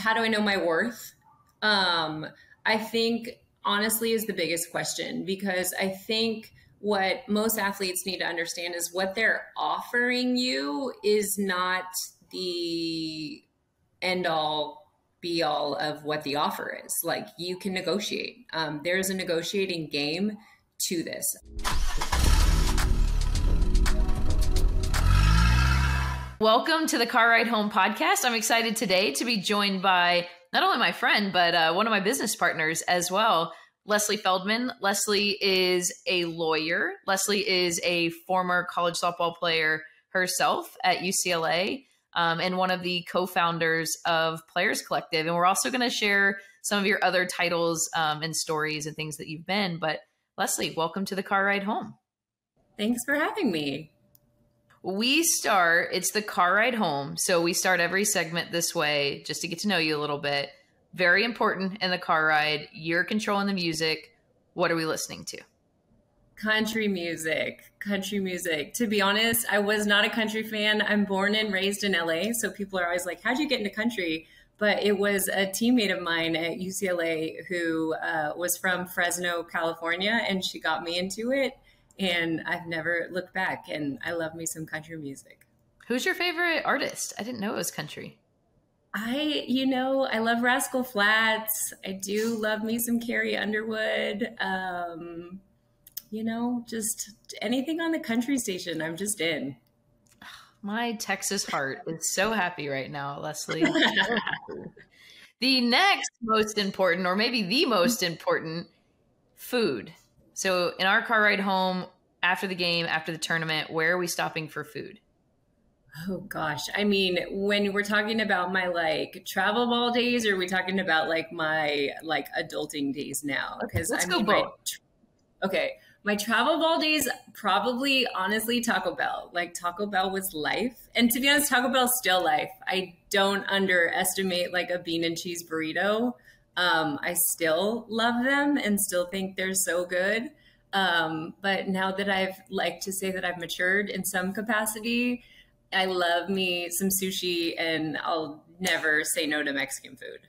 how do I know my worth? Um, I think honestly is the biggest question because I think what most athletes need to understand is what they're offering you is not the end all be all of what the offer is. Like you can negotiate. Um, there's a negotiating game to this. Welcome to the Car Ride Home podcast. I'm excited today to be joined by not only my friend, but uh, one of my business partners as well, Lesley Feldman. Lesley is a lawyer. Lesley is a former college softball player herself at UCLA um, and one of the co founders of Players Collective. And we're also going to share some of your other titles um, and stories and things that you've been. But Lesley, welcome to the Car Ride Home. Thanks for having me we start it's the car ride home so we start every segment this way just to get to know you a little bit. Very important in the car ride you're controlling the music. What are we listening to? Country music country music. To be honest i was not a country fan. I'm born and raised in la so people are always like how'd you get into country? But it was a teammate of mine at ucla who uh, was from fresno california and she got me into it and I've never looked back. And I love me some country music. Who's your favorite artist? I didn't know it was country. I, you know, I love Rascal Flatts. I do love me some Carrie Underwood. Um, you know, just anything on the country station, I'm just in. My Texas heart is so happy right now, Lesley. the next most important, or maybe the most important, food. So in our car ride home after the game, after the tournament, where are we stopping for food? Oh gosh. I mean, when we're talking about my like travel ball days, or are we talking about like my like adulting days now? Because let's I mean, go both. My, okay. My travel ball days, probably honestly Taco Bell. Like Taco Bell was life. And to be honest, Taco Bell's still life. I don't underestimate like a bean and cheese burrito. Um, I still love them and still think they're so good. Um, but now that I've like to say that I've matured in some capacity, I love me some sushi and I'll never say no to Mexican food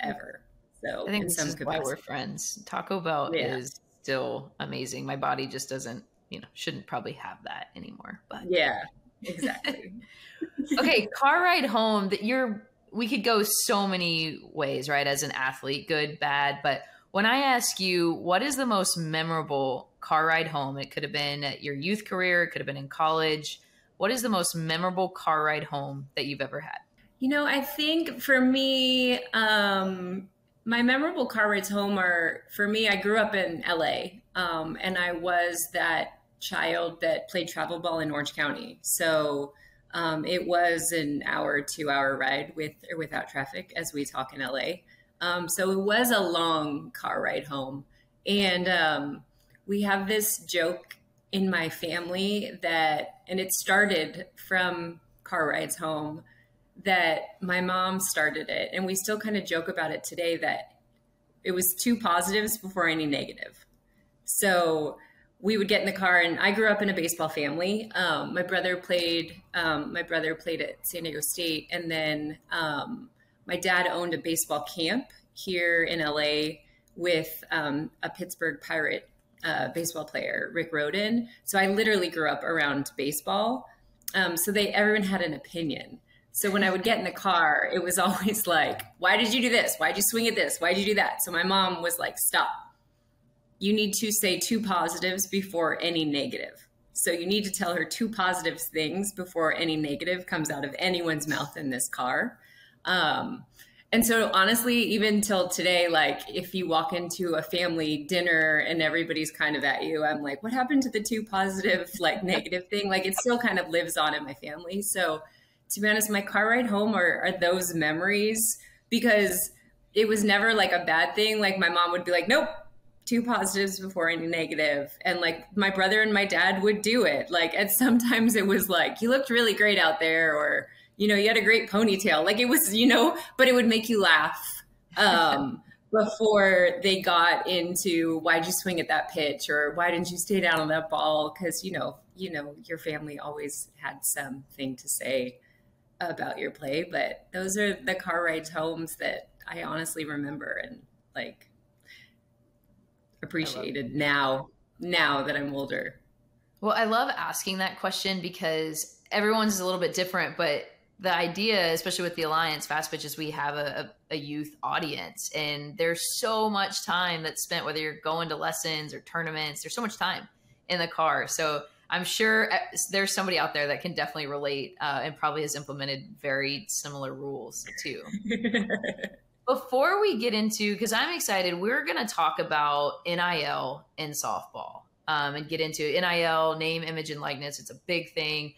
ever. So I think this is capacity. why we're friends. Taco Bell yeah. is still amazing. My body just doesn't, you know, shouldn't probably have that anymore. But yeah, exactly. okay, car ride home that you're we could go so many ways, right? As an athlete, good, bad. But when I ask you, what is the most memorable car ride home? It could have been at your youth career, it could have been in college. What is the most memorable car ride home that you've ever had? You know, I think for me, um, my memorable car rides home are for me, I grew up in LA um, and I was that child that played travel ball in Orange County. So, um, it was an hour, two hour ride with or without traffic, as we talk in LA. Um, so it was a long car ride home. And um, we have this joke in my family that, and it started from car rides home, that my mom started it. And we still kind of joke about it today that it was two positives before any negative. So we would get in the car and i grew up in a baseball family. Um, my brother played um, my brother played at san diego state and then um, my dad owned a baseball camp here in la with um, a pittsburgh pirate uh, baseball player rick roden so i literally grew up around baseball. Um, so they everyone had an opinion. So when i would get in the car it was always like why did you do this? Why did you swing at this? Why did you do that? So my mom was like stop you need to say two positives before any negative. So you need to tell her two positive things before any negative comes out of anyone's mouth in this car. Um, and so honestly, even till today, like if you walk into a family dinner and everybody's kind of at you, I'm like, what happened to the two positive, like negative thing? Like it still kind of lives on in my family. So to be honest, my car ride home are, are those memories because it was never like a bad thing. Like my mom would be like, nope, two positives before any negative. And like my brother and my dad would do it. Like and sometimes it was like you looked really great out there or you know you had a great ponytail. Like it was you know but it would make you laugh um before they got into why'd you swing at that pitch? or why didn't you stay down on that ball? Because you know you know your family always had something to say about your play, but those are the car rides homes that I honestly remember. And like appreciated now now that I'm older. Well, I love asking that question because everyone's a little bit different, but the idea, especially with the Alliance Fast Pitch, is we have a, a, youth audience, and there's so much time that's spent, whether you're going to lessons or tournaments, there's so much time in the car. So I'm sure uh, there's somebody out there that can definitely relate uh, and probably has implemented very similar rules too. Before we get into, because I'm excited, we're going to talk about NIL in softball um, and get into NIL, name, image, and likeness. It's a big thing.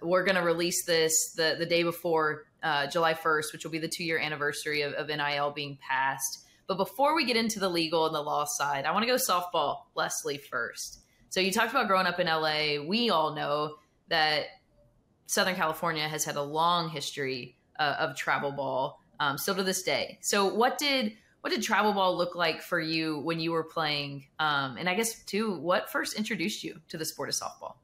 We're going to release this the, the day before uh, July 1st, which will be the two year anniversary of, of NIL being passed. But before we get into the legal and the law side, I want to go softball, Lesley, first. So you talked about growing up in LA. We all know that Southern California has had a long history uh, of travel ball um, still to this day. So what did what did travel ball look like for you when you were playing? Um, and I guess too, what first introduced you to the sport of softball?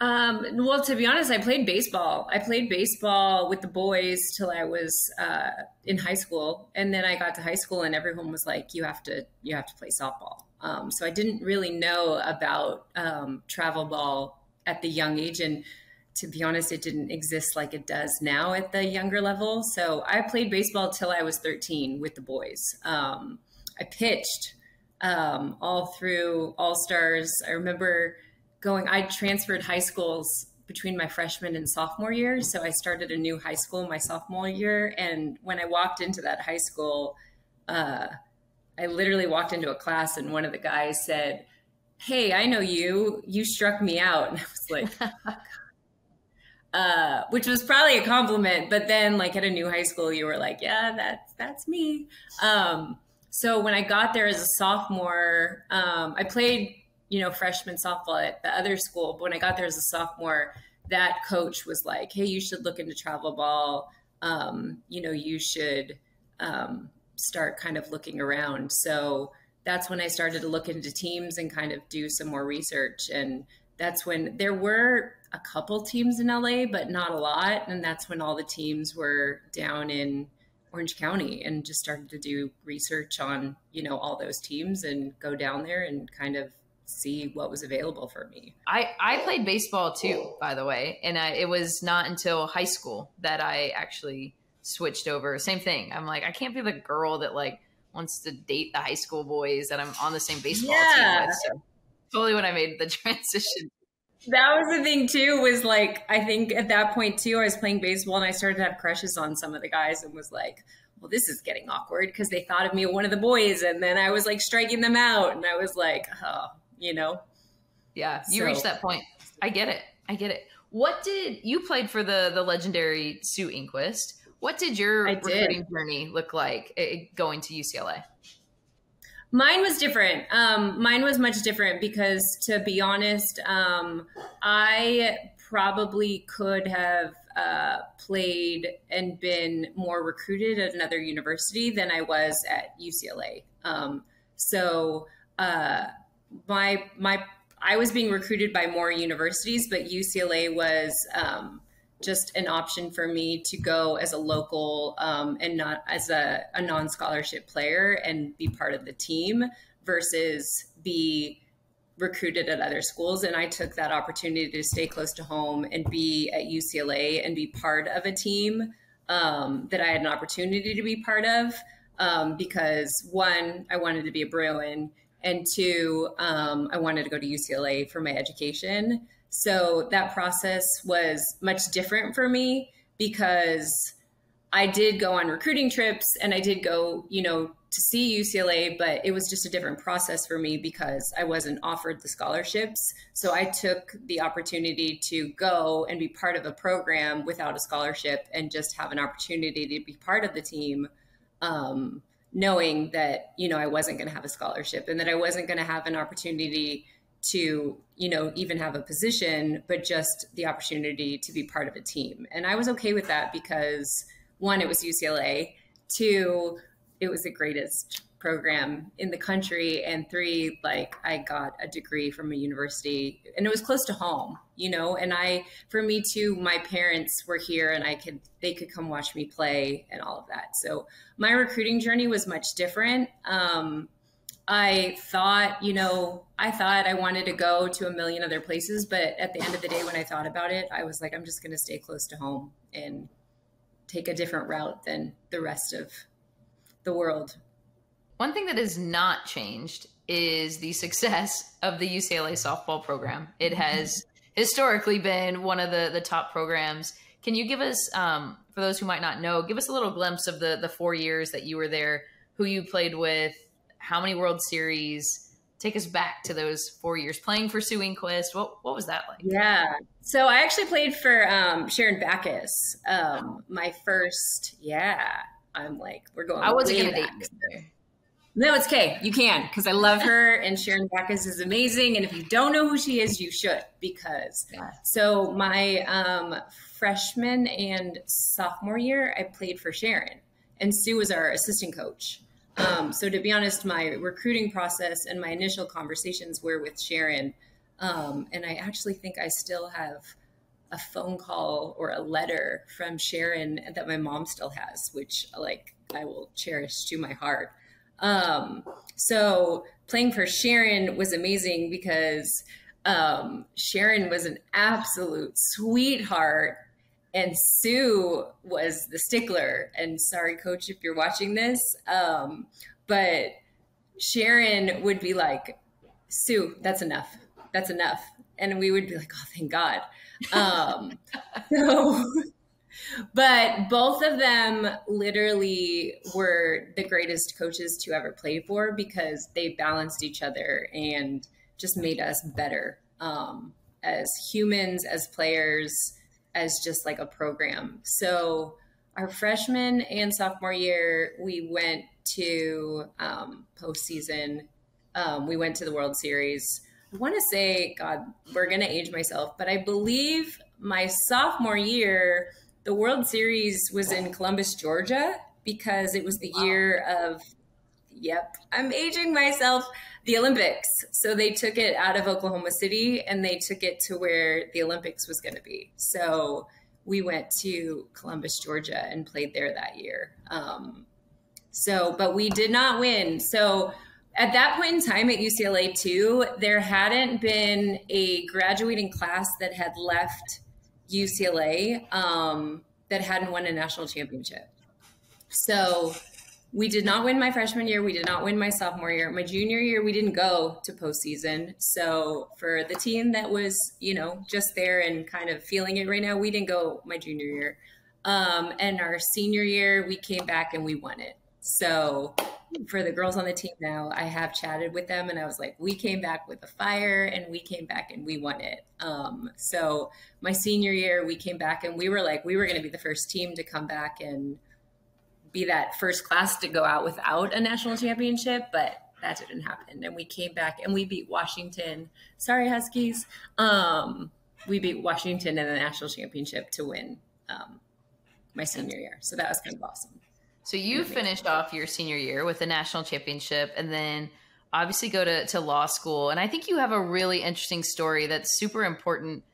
Um, well, to be honest, I played baseball. I played baseball with the boys till I was uh, in high school, and then I got to high school, and everyone was like, "You have to, you have to play softball." Um, so I didn't really know about um, travel ball at the young age, and to be honest, it didn't exist like it does now at the younger level. So I played baseball till I was 13 with the boys. Um, I pitched um, all through All Stars. I remember going, I transferred high schools between my freshman and sophomore year. So I started a new high school my sophomore year. And when I walked into that high school, uh, I literally walked into a class and one of the guys said, Hey, I know you. You struck me out. And I was like, uh, which was probably a compliment. But then, like at a new high school, you were like, "Yeah, that's that's me." Um, so when I got there as a sophomore, um, I played, you know, freshman softball at the other school. But when I got there as a sophomore, that coach was like, "Hey, you should look into travel ball. Um, you know, you should um, start kind of looking around." So that's when I started to look into teams and kind of do some more research and that's when there were a couple teams in LA, but not a lot. And that's when all the teams were down in Orange County and just started to do research on, you know, all those teams and go down there and kind of see what was available for me. I, I played baseball too, by the way. And I, it was not until high school that I actually switched over. Same thing. I'm like, I can't be the girl that like wants to date the high school boys that I'm on the same baseball yeah. team with. So totally when I made the transition. That was the thing too. Was like I think at that point too, I was playing baseball and I started to have crushes on some of the guys and was like, well, this is getting awkward because they thought of me one of the boys, and then I was like striking them out, and I was like, oh, you know. Yeah, you so. reached that point. I get it. I get it. What did you played for the the legendary Sue Enquist? What did your recruiting journey look like eh, going to UCLA? Mine was different. Um, mine was much different because, to be honest, um, I probably could have uh, played and been more recruited at another university than I was at UCLA. Um, so uh, my my I was being recruited by more universities, but UCLA was um, just an option for me to go as a local um, and not as a, a non scholarship player and be part of the team versus be recruited at other schools. And I took that opportunity to stay close to home and be at UCLA and be part of a team um, that I had an opportunity to be part of um, because one, I wanted to be a Bruin. And two, um, I wanted to go to UCLA for my education. So that process was much different for me because I did go on recruiting trips and I did go, you know, to see UCLA, but it was just a different process for me because I wasn't offered the scholarships. So I took the opportunity to go and be part of a program without a scholarship and just have an opportunity to be part of the team. Um, knowing that you know I wasn't going to have a scholarship and that I wasn't going to have an opportunity to you know even have a position but just the opportunity to be part of a team. And i was okay with that because one it was ucla two it was the greatest program in the country. And three like i got a degree from a university and it was close to home you know? And i for me too my parents were here and i could they could come watch me play and all of that. So my recruiting journey was much different. Um, i thought you know i thought i wanted to go to a million other places but at the end of the day when i thought about it i was like i'm just going to stay close to home and take a different route than the rest of the world one thing that has not changed is the success of the UCLA softball program. It mm-hmm. has historically been one of the the top programs. Can you give us, um, for those who might not know, give us a little glimpse of the the four years that you were there, who you played with, how many World Series? Take us back to those four years playing for Sue Enquist. What what was that like? Yeah, so I actually played for um, Sharon Backus. Um, my first, yeah, I'm like we're going. I wasn't going to date. No, it's Kay. You can because I love her and Sharon Backus is amazing. And if you don't know who she is, you should because. Yeah. So my um, freshman and sophomore year, I played for Sharon, and Sue was our assistant coach. Um, so to be honest, my recruiting process and my initial conversations were with Sharon, um, and I actually think I still have a phone call or a letter from Sharon that my mom still has, which like I will cherish to my heart. Um, so playing for Sharon was amazing because um, Sharon was an absolute sweetheart and Sue was the stickler. And sorry, coach, if you're watching this, um, but Sharon would be like, Sue, that's enough. That's enough. And we would be like, oh, thank God. Um, so but both of them literally were the greatest coaches to ever play for because they balanced each other and just made us better um, as humans, as players, as just like a program. So our freshman and sophomore year, we went to um, postseason. Um, we went to the World Series. I want to say, God, we're going to age myself, but I believe my sophomore year the World Series was in Columbus, Georgia, because it was the wow. year of, yep, I'm aging myself, the Olympics. So they took it out of Oklahoma City and they took it to where the Olympics was going to be. So we went to Columbus, Georgia and played there that year. Um, so, but we did not win. So, at that point in time at UCLA, too, there hadn't been a graduating class that had left UCLA um, that hadn't won a national championship. So we did not win my freshman year. We did not win my sophomore year. My junior year, we didn't go to postseason. So for the team that was, you know, just there and kind of feeling it right now, we didn't go my junior year. Um, and our senior year, we came back and we won it. So for the girls on the team now, I have chatted with them and I was like, we came back with a fire and we came back and we won it. Um, so my senior year, we came back and we were like, we were going to be the first team to come back and be that first class to go out without a national championship, but that didn't happen. And we came back and we beat Washington. Sorry, Huskies. Um, we beat Washington in the national championship to win um, my senior year. So that was kind of awesome. So you finished off your senior year with the national championship and then obviously go to, to law school. And I think you have a really interesting story that's super important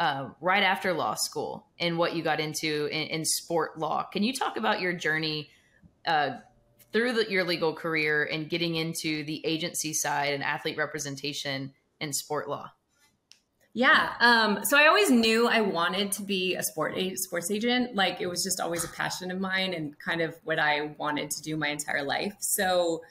uh, right after law school and what you got into in, in sport law. Can you talk about your journey uh, through the, your legal career and getting into the agency side and athlete representation in sport law? Yeah. Um, so I always knew I wanted to be a sport a sports agent. Like it was just always a passion of mine and kind of what I wanted to do my entire life. So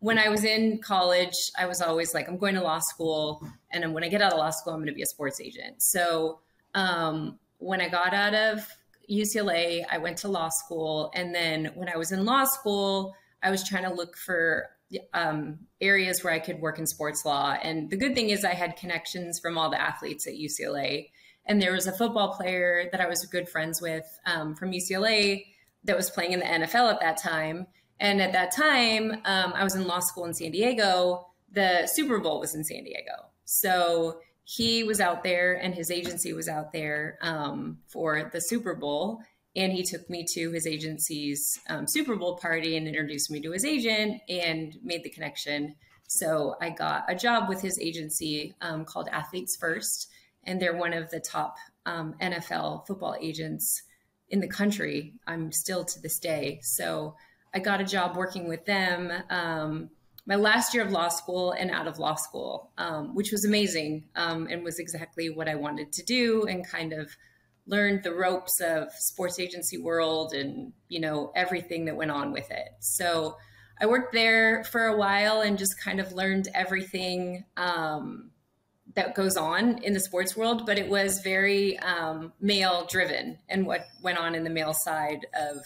when I was in college, I was always like, I'm going to law school, and when I get out of law school, I'm going to be a sports agent. So um, when I got out of UCLA, I went to law school, and then when I was in law school, I was trying to look for um, areas where I could work in sports law. And the good thing is, I had connections from all the athletes at UCLA. And there was a football player that I was good friends with um, from UCLA that was playing in the NFL at that time. And at that time, um, I was in law school in San Diego. The Super Bowl was in San Diego. So he was out there and his agency was out there um, for the Super Bowl and he took me to his agency's um, Super Bowl party and introduced me to his agent and made the connection. So I got a job with his agency um, called Athletes First, and they're one of the top um, NFL football agents in the country. I'm still to this day. So I got a job working with them um, my last year of law school and out of law school, um, which was amazing um, and was exactly what I wanted to do and kind of learned the ropes of sports agency world and you know everything that went on with it. So I worked there for a while and just kind of learned everything um, that goes on in the sports world, but it was very um, male driven and what went on in the male side of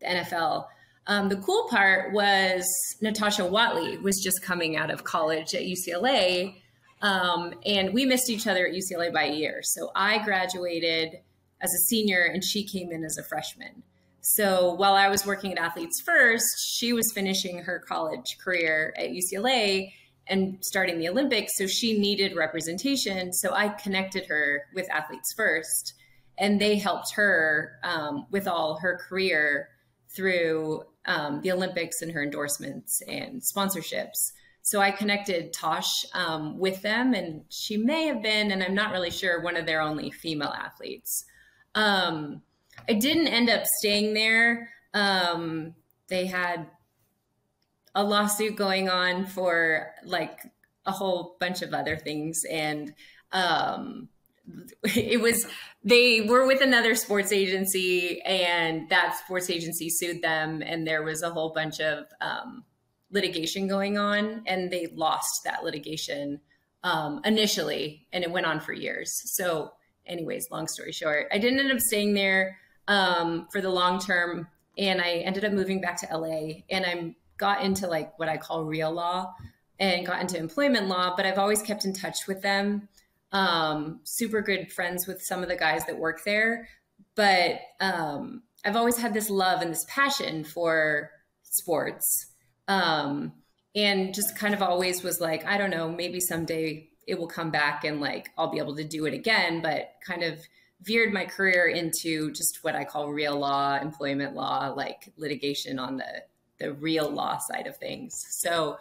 the NFL. Um, the cool part was Natasha Watley was just coming out of college at UCLA, um, and we missed each other at UCLA by a year. So I graduated as a senior, and she came in as a freshman. So while I was working at Athletes First, she was finishing her college career at UCLA and starting the Olympics. So she needed representation. So I connected her with Athletes First, and they helped her um, with all her career through um, the Olympics and her endorsements and sponsorships. So I connected Tosh um, with them, and she may have been, and I'm not really sure, one of their only female athletes. Um, I didn't end up staying there. Um, they had a lawsuit going on for like a whole bunch of other things, and um, it was they were with another sports agency and that sports agency sued them and there was a whole bunch of um, litigation going on and they lost that litigation um, initially and it went on for years. So anyways long story short i didn't end up staying there um, for the long term and i ended up moving back to la and i got into like what i call real law and got into employment law but i've always kept in touch with them um, super good friends with some of the guys that work there. But um, I've always had this love and this passion for sports. Um, and just kind of always was like, I don't know, maybe someday it will come back and like I'll be able to do it again, but kind of veered my career into just what I call real law, employment law, like litigation on the the real law side of things. So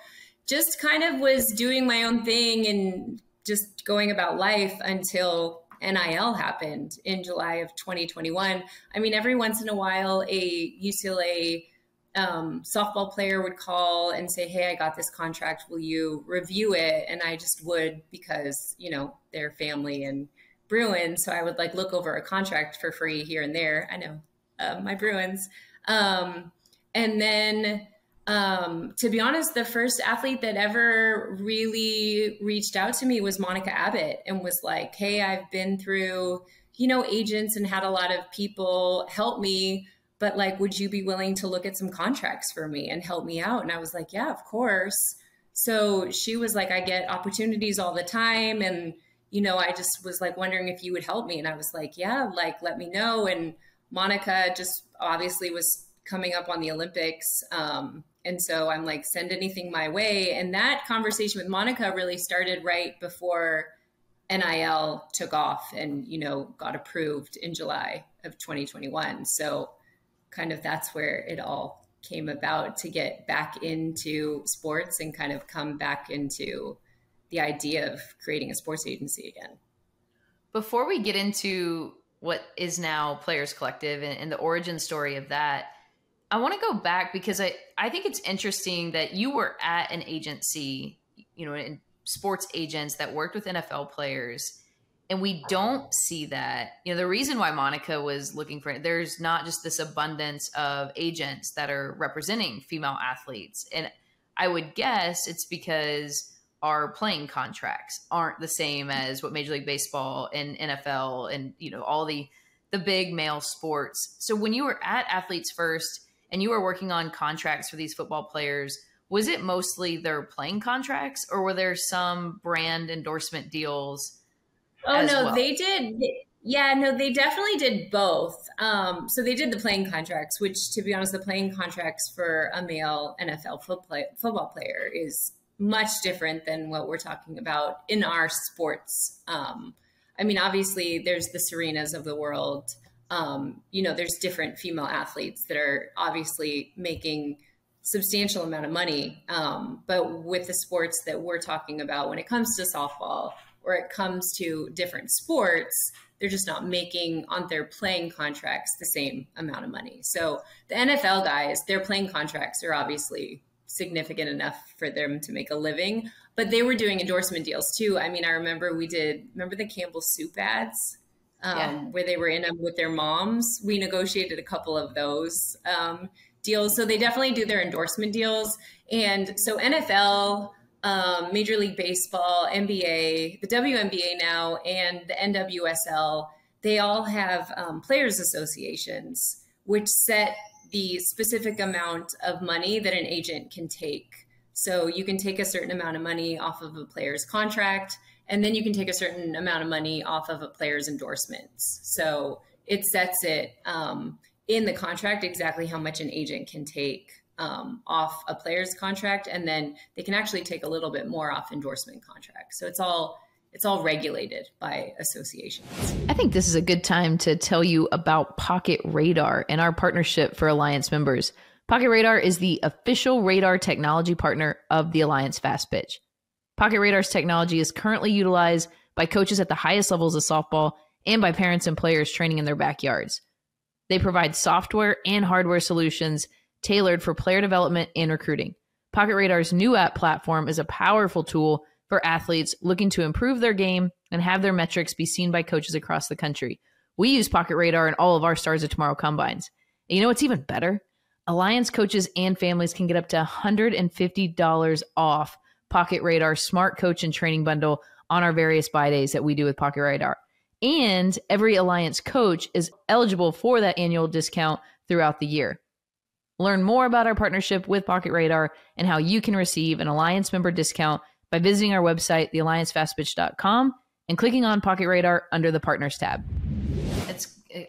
just kind of was doing my own thing and just going about life until NIL happened in July of 2021. I mean, every once in a while, a UCLA um, softball player would call and say, Hey, I got this contract. Will you review it? And I just would because, you know, their family and Bruins. So I would like look over a contract for free here and there. I know uh, my Bruins. Um, and then um, to be honest, the first athlete that ever really reached out to me was Monica Abbott and was like, Hey, I've been through, you know, agents and had a lot of people help me, but like, would you be willing to look at some contracts for me and help me out? And I was like, Yeah, of course. So she was like, I get opportunities all the time. And, you know, I just was like wondering if you would help me. And I was like, Yeah, like, let me know. And Monica just obviously was coming up on the Olympics. Um, and so I'm like, send anything my way. And that conversation with Monica really started right before NIL took off and, you know, got approved in July of 2021. So kind of that's where it all came about to get back into sports and kind of come back into the idea of creating a sports agency again. Before we get into what is now Players Collective and, and the origin story of that, I want to go back because I, I think it's interesting that you were at an agency, you know, in sports agents that worked with NFL players. And we don't see that. You know, the reason why Monica was looking for it, there's not just this abundance of agents that are representing female athletes. And I would guess it's because our playing contracts aren't the same as what Major League Baseball and NFL and, you know, all the the big male sports. So when you were at Athletes First, and you were working on contracts for these football players, was it mostly their playing contracts or were there some brand endorsement deals? Oh no, well? they did. Yeah, no, they definitely did both. Um, so they did the playing contracts, which, to be honest, the playing contracts for a male NFL football player is much different than what we're talking about in our sports. Um, I mean, obviously, there's the Serenas of the world um, you know, there's different female athletes that are obviously making substantial amount of money. Um, but with the sports that we're talking about, when it comes to softball, or it comes to different sports, they're just not making on their playing contracts the same amount of money. So the NFL guys, their playing contracts are obviously significant enough for them to make a living, but they were doing endorsement deals too. I mean, I remember we did, remember the Campbell soup ads? Um, yeah. Where they were in them with their moms. We negotiated a couple of those um, deals. So they definitely do their endorsement deals. And so NFL, um, Major League Baseball, NBA, the WNBA now, and the NWSL, they all have um, players associations which set the specific amount of money that an agent can take. So you can take a certain amount of money off of a player's contract, and then you can take a certain amount of money off of a player's endorsements. So it sets it um, in the contract exactly how much an agent can take um, off a player's contract, and then they can actually take a little bit more off endorsement contracts. So it's all it's all regulated by associations. I think this is a good time to tell you about Pocket Radar and our partnership for Alliance members. Pocket Radar is the official radar technology partner of the Alliance Fast Pitch. Pocket Radar's technology is currently utilized by coaches at the highest levels of softball and by parents and players training in their backyards. They provide software and hardware solutions tailored for player development and recruiting. Pocket Radar's new app platform is a powerful tool for athletes looking to improve their game and have their metrics be seen by coaches across the country. We use Pocket Radar in all of our Stars of Tomorrow combines. And you know what's even better? Alliance coaches and families can get up to $150 off Pocket Radar Smart Coach and Training Bundle on our various buy days that we do with Pocket Radar. And every Alliance coach is eligible for that annual discount throughout the year. Learn more about our partnership with Pocket Radar and how you can receive an Alliance member discount by visiting our website, thealliancefastpitch.com, and clicking on Pocket Radar under the Partners tab.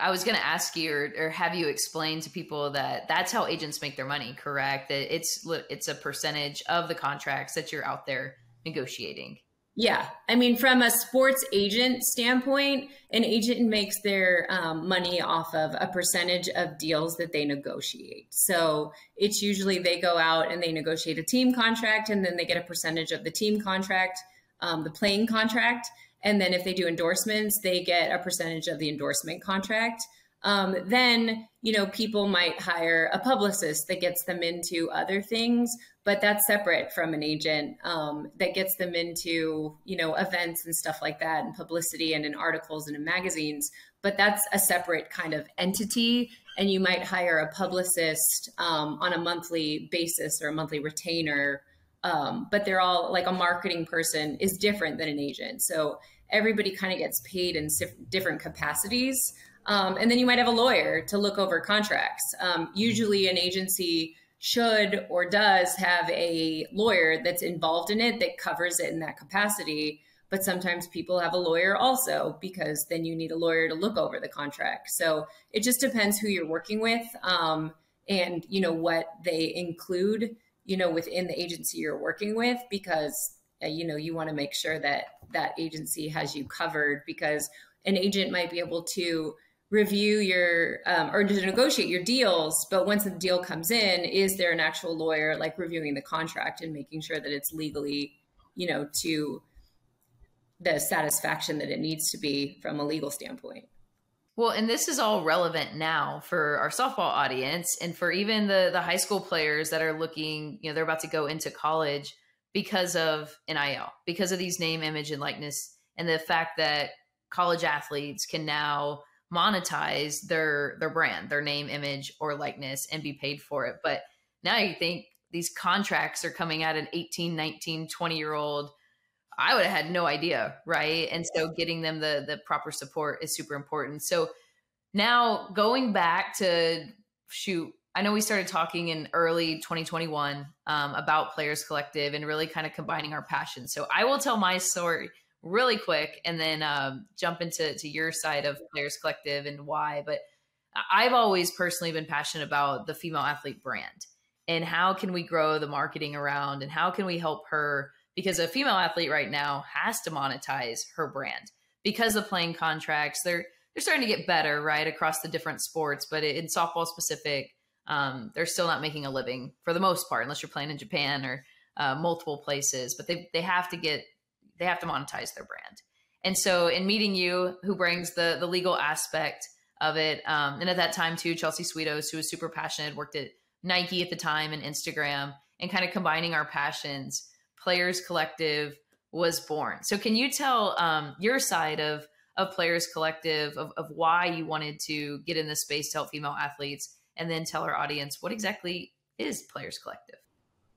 I was going to ask you or, or, have you explain to people that that's how agents make their money, correct? That it's it's a percentage of the contracts that you're out there negotiating. Yeah. I mean, from a sports agent standpoint, an agent makes their um, money off of a percentage of deals that they negotiate. So it's usually they go out and they negotiate a team contract, and then they get a percentage of the team contract, um, the playing contract. And then if they do endorsements, they get a percentage of the endorsement contract. Um, then, you know, people might hire a publicist that gets them into other things, but that's separate from an agent um, that gets them into, you know, events and stuff like that and publicity and in articles and in magazines. But that's a separate kind of entity. And you might hire a publicist um, on a monthly basis or a monthly retainer. Um, but they're all like a marketing person is different than an agent. So everybody kind of gets paid in different capacities. Um, and then you might have a lawyer to look over contracts. Um, usually, an agency should or does have a lawyer that's involved in it that covers it in that capacity. But sometimes people have a lawyer also because then you need a lawyer to look over the contract. So it just depends who you're working with um, and you know what they include you know within the agency you're working with because uh, you know you want to make sure that that agency has you covered because an agent might be able to review your um, or to negotiate your deals but once the deal comes in is there an actual lawyer like reviewing the contract and making sure that it's legally you know to the satisfaction that it needs to be from a legal standpoint well and this is all relevant now for our softball audience and for even the the high school players that are looking you know they're about to go into college because of nil because of these name image and likeness and the fact that college athletes can now monetize their their brand, their name, image, or likeness and be paid for it. But now you think these contracts are coming at an 18, 19, 20 year old. I would have had no idea, right? And so getting them the the proper support is super important. So now going back to shoot, I know we started talking in early 2021 um, about Players Collective and really kind of combining our passions. So I will tell my story really quick and then um, jump into to your side of Players Collective and why. But I've always personally been passionate about the female athlete brand and how can we grow the marketing around and how can we help her because a female athlete right now has to monetize her brand because the playing contracts they're they're starting to get better right across the different sports but in softball specific um, they're still not making a living for the most part unless you're playing in japan or uh, multiple places but they, they have to get they have to monetize their brand. And so in meeting you, who brings the the legal aspect of it, um, and at that time too, Chelsea Sweetos, who was super passionate, worked at Nike at the time and Instagram, and kind of combining our passions, Players Collective was born. So can you tell um, your side of of Players Collective of, of why you wanted to get in this space to help female athletes, and then tell our audience what exactly is Players Collective?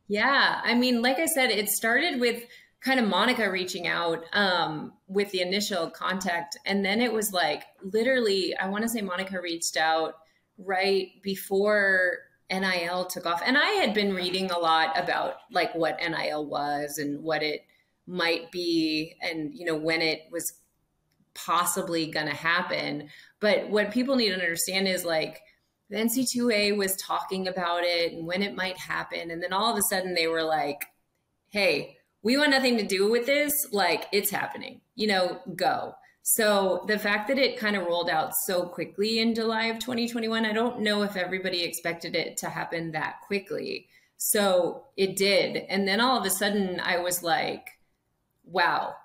Yeah, I mean, like I said, it started with kind of Monica reaching out um, with the initial contact. And then it was like literally, I want to say Monica reached out right before NIL took off. And I had been reading a lot about like what NIL was and what it might be and, you know, when it was possibly going to happen. But what people need to understand is like, the NC2A was talking about it and when it might happen. And then all of a sudden they were like, hey, we want nothing to do with this. Like, it's happening, you know, go. So the fact that it kind of rolled out so quickly in July of 2021, I don't know if everybody expected it to happen that quickly. So it did. And then all of a sudden, I was like, wow,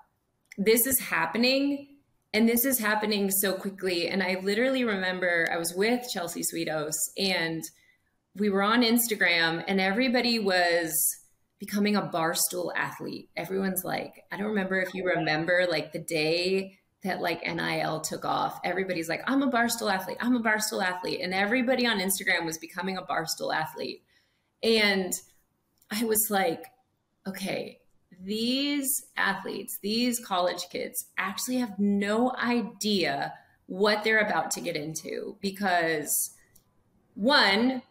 this is happening. And this is happening so quickly. And I literally remember I was with Chelsea Sweetos and we were on Instagram and everybody was becoming a barstool athlete. Everyone's like, I don't remember if you remember like the day that like NIL took off. Everybody's like, I'm a barstool athlete. I'm a barstool athlete. And everybody on Instagram was becoming a barstool athlete. And I was like, okay, these athletes, these college kids actually have no idea what they're about to get into because one,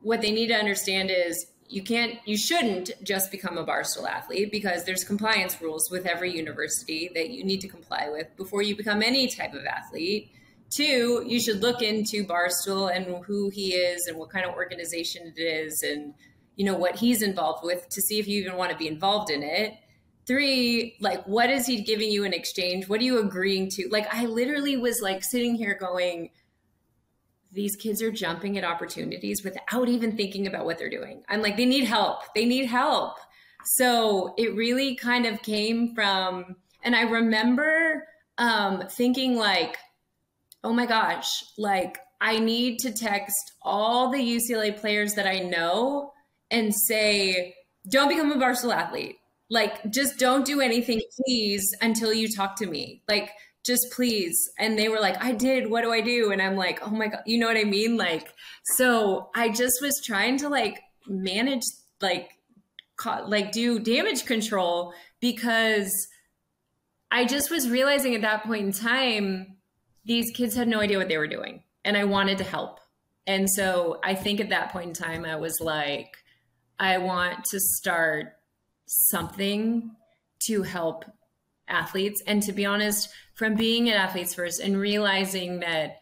what they need to understand is you can't you shouldn't just become a barstool athlete because there's compliance rules with every university that you need to comply with before you become any type of athlete. Two you should look into barstool and who he is and what kind of organization it is and you know what he's involved with to see if you even want to be involved in it. Three like what is he giving you in exchange? What are you agreeing to? Like i literally was like sitting here going these kids are jumping at opportunities without even thinking about what they're doing. I'm like, they need help. They need help. So it really kind of came from, and I remember um, thinking, like, oh my gosh, like, I need to text all the UCLA players that I know and say, don't become a Barstool athlete. Like, just don't do anything, please, until you talk to me. Like, just please. And they were like, I did. What do I do? And I'm like, oh my God, you know what I mean? Like, so I just was trying to like manage, like, like do damage control because I just was realizing at that point in time, these kids had no idea what they were doing and I wanted to help. And so I think at that point in time, I was like, I want to start something to help athletes. And to be honest, from being at Athletes First and realizing that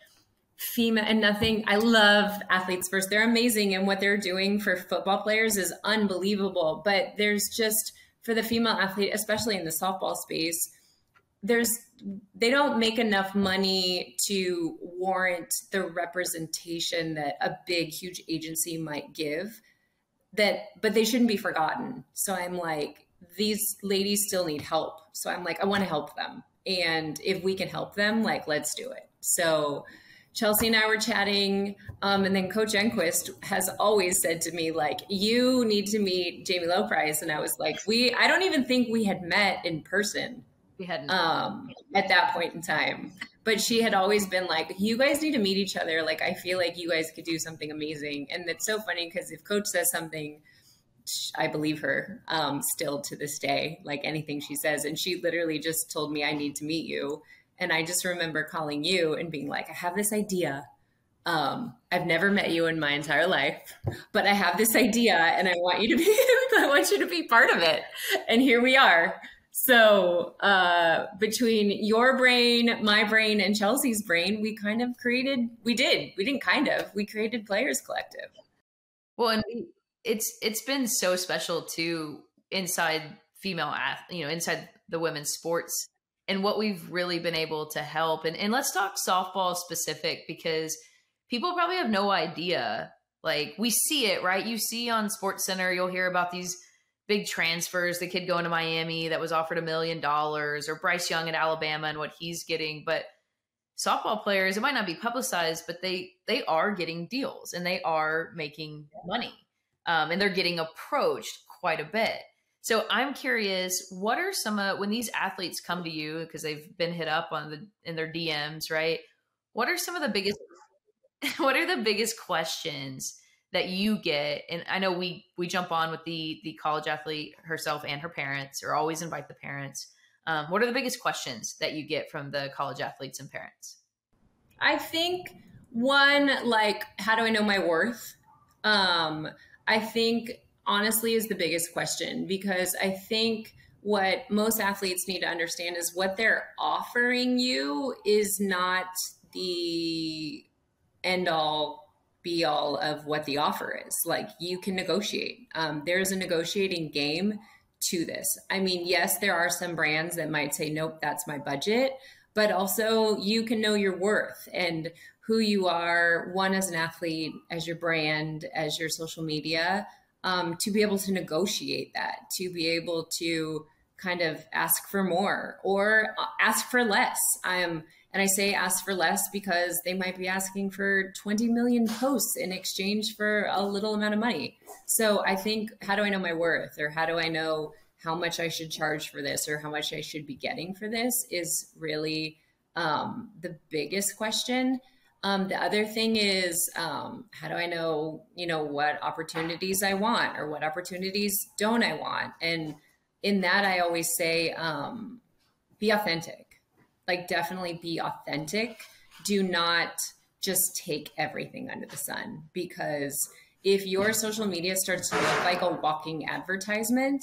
female and nothing, I love Athletes First. They're amazing. And what they're doing for football players is unbelievable. But there's just, for the female athlete, especially in the softball space, there's they don't make enough money to warrant the representation that a big huge agency might give that but they shouldn't be forgotten so i'm like these ladies still need help. So I'm like, I want to help them. And if we can help them, like, let's do it. So Chelsea and I were chatting. Um, and then Coach Enquist has always said to me, like, you need to meet Jami Lobpries. And I was like, we, I don't even think we had met in person. We hadn't. Um, at that point in time. But she had always been like, you guys need to meet each other. Like, I feel like you guys could do something amazing. And it's so funny because if Coach says something, I believe her um, still to this day, like anything she says. And she literally just told me, I need to meet you. And I just remember calling you and being like, I have this idea. Um, I've never met you in my entire life, but I have this idea and I want you to be, I want you to be part of it. And here we are. So uh, between your brain, my brain, and Chelsea's brain, we kind of created, we did, we didn't kind of, we created Players Collective. Well, and it's it's been so special too inside female you know inside the women's sports and what we've really been able to help. And, and let's talk softball specific because people probably have no idea. Like we see it right? You see on sports center you'll hear about these big transfers, the kid going to Miami that was offered a million dollars, or Bryce Young at Alabama and what he's getting. But softball players, it might not be publicized, but they they are getting deals and they are making money, um, and they're getting approached quite a bit. So I'm curious, what are some of when these athletes come to you because they've been hit up on the in their DMs, right? What are some of the biggest what are the biggest questions that you get and i know we we jump on with the the college athlete herself and her parents or always invite the parents um, what are the biggest questions that you get from the college athletes and parents i think one like how do i know my worth um, i think honestly is the biggest question because i think what most athletes need to understand is what they're offering you is not the end all be all of what the offer is. Like you can negotiate. Um, there's a negotiating game to this. I mean, yes, there are some brands that might say, nope, that's my budget, but also you can know your worth and who you are, one as an athlete, as your brand, as your social media, um, to be able to negotiate that, to be able to kind of ask for more or uh, ask for less. I'm and I say ask for less because they might be asking for 20 million posts in exchange for a little amount of money. So I think, how do I know my worth? Or how do I know how much I should charge for this or how much I should be getting for this is really um, the biggest question. Um, the other thing is, um, how do I know, you know, what opportunities I want or what opportunities don't I want? And in that, I always say, um, be authentic like definitely be authentic. Do not just take everything under the sun because if your social media starts to look like a walking advertisement,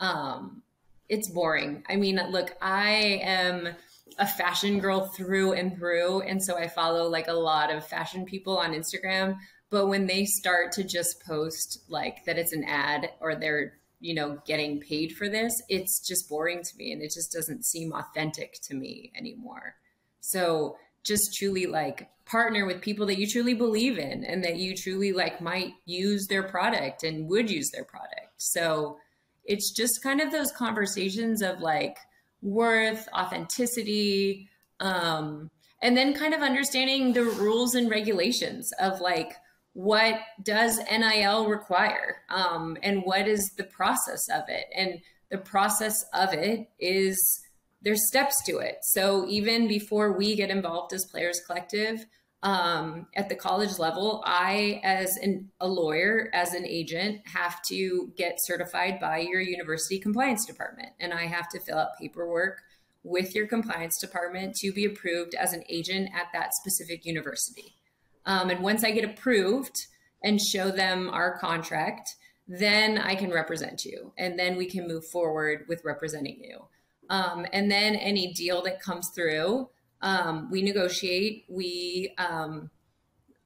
um, it's boring. I mean, look, I am a fashion girl through and through. And so I follow like a lot of fashion people on Instagram. But when they start to just post like that it's an ad or they're you know, getting paid for this, it's just boring to me and it just doesn't seem authentic to me anymore. So just truly like partner with people that you truly believe in and that you truly like might use their product and would use their product. So it's just kind of those conversations of like worth, authenticity, um, and then kind of understanding the rules and regulations of like what does NIL require um, and what is the process of it? And the process of it is there's steps to it. So even before we get involved as Players Collective um, at the college level, I, as an, a lawyer, as an agent, have to get certified by your university compliance department. And I have to fill out paperwork with your compliance department to be approved as an agent at that specific university. Um, and once I get approved and show them our contract, then I can represent you. And then we can move forward with representing you. Um, and then any deal that comes through, um, we negotiate, we, um,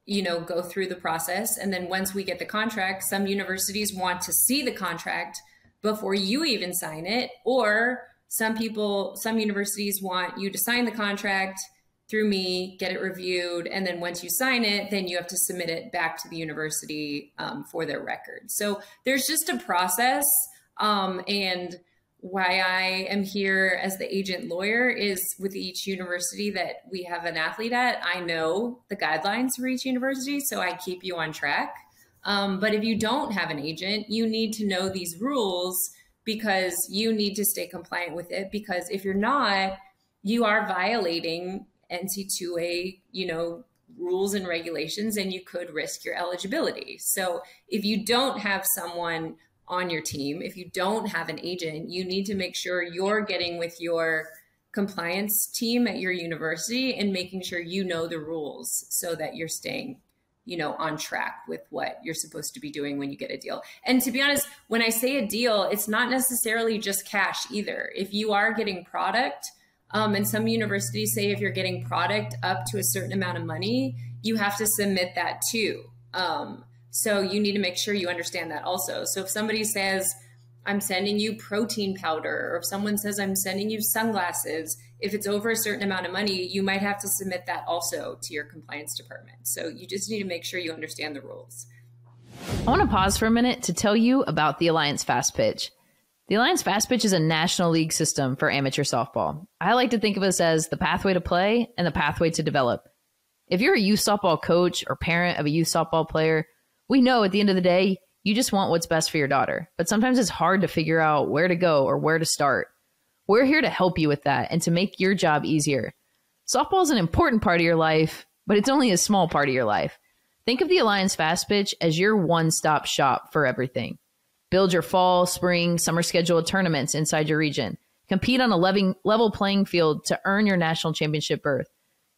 you know, go through the process. And then once we get the contract, some universities want to see the contract before you even sign it. Or some people, some universities want you to sign the contract through me, get it reviewed, and then once you sign it, then you have to submit it back to the university um, for their record. So there's just a process, um, and why I am here as the agent lawyer is with each university that we have an athlete at, I know the guidelines for each university, so I keep you on track. Um, but if you don't have an agent, you need to know these rules because you need to stay compliant with it. Because if you're not, you are violating NCAA, you know, rules and regulations and you could risk your eligibility. So if you don't have someone on your team, if you don't have an agent, you need to make sure you're getting with your compliance team at your university and making sure you know the rules so that you're staying you know on track with what you're supposed to be doing when you get a deal. And to be honest when i say a deal it's not necessarily just cash either. If you are getting product um, and some universities say if you're getting product up to a certain amount of money, you have to submit that too. Um, so you need to make sure you understand that also. So if somebody says, I'm sending you protein powder, or if someone says, I'm sending you sunglasses, if it's over a certain amount of money, you might have to submit that also to your compliance department. So you just need to make sure you understand the rules. I want to pause for a minute to tell you about the Alliance Fast Pitch. The Alliance Fast Pitch is a national league system for amateur softball. I like to think of us as the pathway to play and the pathway to develop. If you're a youth softball coach or parent of a youth softball player, we know at the end of the day, you just want what's best for your daughter. But sometimes it's hard to figure out where to go or where to start. We're here to help you with that and to make your job easier. Softball is an important part of your life, but it's only a small part of your life. Think of the Alliance Fast Pitch as your one stop shop for everything. Build your fall, spring, summer schedule of tournaments inside your region. Compete on a level playing field to earn your national championship berth.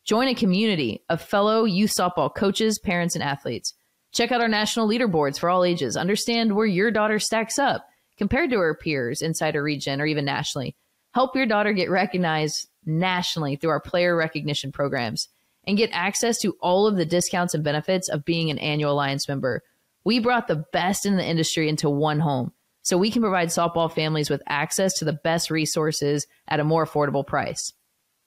Join a community of fellow youth softball coaches, parents, and athletes. Check out our national leaderboards for all ages. Understand where your daughter stacks up compared to her peers inside a region or even nationally. Help your daughter get recognized nationally through our player recognition programs and get access to all of the discounts and benefits of being an annual Alliance member. We brought the best in the industry into one home so we can provide softball families with access to the best resources at a more affordable price.